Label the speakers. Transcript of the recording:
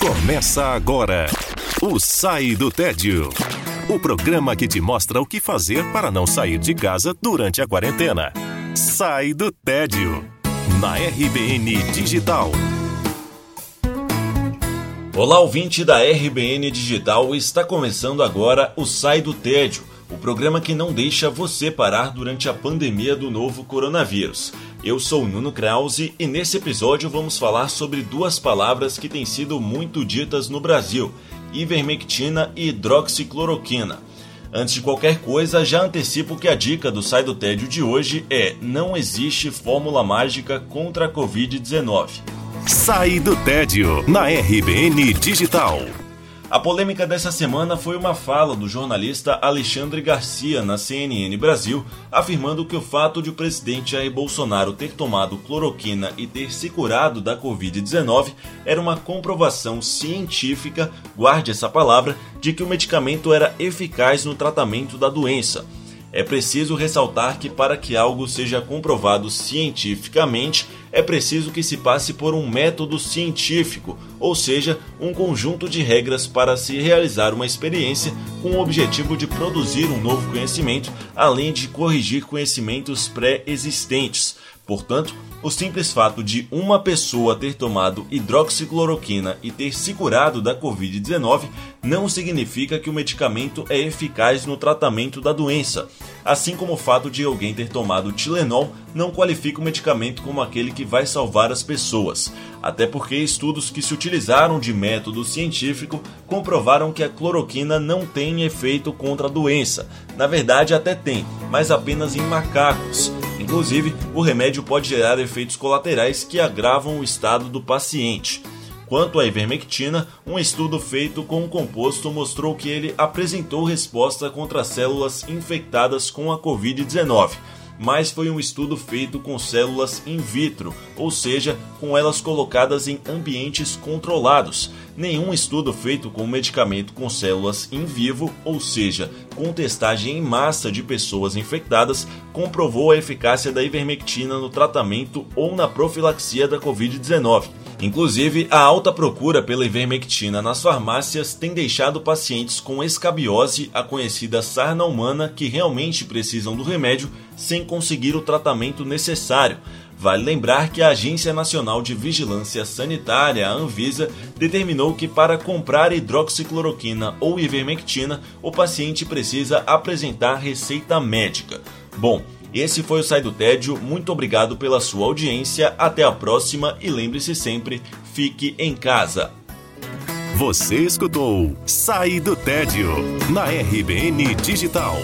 Speaker 1: Começa agora o Sai do Tédio. O programa que te mostra o que fazer para não sair de casa durante a quarentena. Sai do Tédio. Na RBN Digital.
Speaker 2: Olá, ouvinte da RBN Digital. Está começando agora o Sai do Tédio o programa que não deixa você parar durante a pandemia do novo coronavírus. Eu sou Nuno Krause e nesse episódio vamos falar sobre duas palavras que têm sido muito ditas no Brasil: ivermectina e hidroxicloroquina. Antes de qualquer coisa, já antecipo que a dica do Sai do Tédio de hoje é: não existe fórmula mágica contra a Covid-19.
Speaker 1: Sai do Tédio na RBN Digital.
Speaker 2: A polêmica dessa semana foi uma fala do jornalista Alexandre Garcia na CNN Brasil, afirmando que o fato de o presidente Jair Bolsonaro ter tomado cloroquina e ter se curado da Covid-19 era uma comprovação científica, guarde essa palavra, de que o medicamento era eficaz no tratamento da doença. É preciso ressaltar que, para que algo seja comprovado cientificamente, é preciso que se passe por um método científico, ou seja, um conjunto de regras para se realizar uma experiência com o objetivo de produzir um novo conhecimento, além de corrigir conhecimentos pré-existentes. Portanto, o simples fato de uma pessoa ter tomado hidroxicloroquina e ter se curado da Covid-19 não significa que o medicamento é eficaz no tratamento da doença, assim como o fato de alguém ter tomado Tilenol não qualifica o medicamento como aquele que vai salvar as pessoas, até porque estudos que se utilizaram de método científico comprovaram que a cloroquina não tem efeito contra a doença. Na verdade, até tem, mas apenas em macacos. Inclusive, o remédio pode gerar efeitos colaterais que agravam o estado do paciente. Quanto à ivermectina, um estudo feito com o composto mostrou que ele apresentou resposta contra células infectadas com a Covid-19 mas foi um estudo feito com células in vitro, ou seja, com elas colocadas em ambientes controlados. Nenhum estudo feito com medicamento com células in vivo, ou seja, com testagem em massa de pessoas infectadas, comprovou a eficácia da ivermectina no tratamento ou na profilaxia da Covid-19. Inclusive, a alta procura pela ivermectina nas farmácias tem deixado pacientes com escabiose, a conhecida sarna humana, que realmente precisam do remédio, sem conseguir o tratamento necessário. Vale lembrar que a Agência Nacional de Vigilância Sanitária, a Anvisa, determinou que para comprar hidroxicloroquina ou ivermectina, o paciente precisa apresentar receita médica. Bom, esse foi o Sai do Tédio. Muito obrigado pela sua audiência. Até a próxima e lembre-se sempre: fique em casa.
Speaker 1: Você escutou Sai do Tédio na RBN Digital.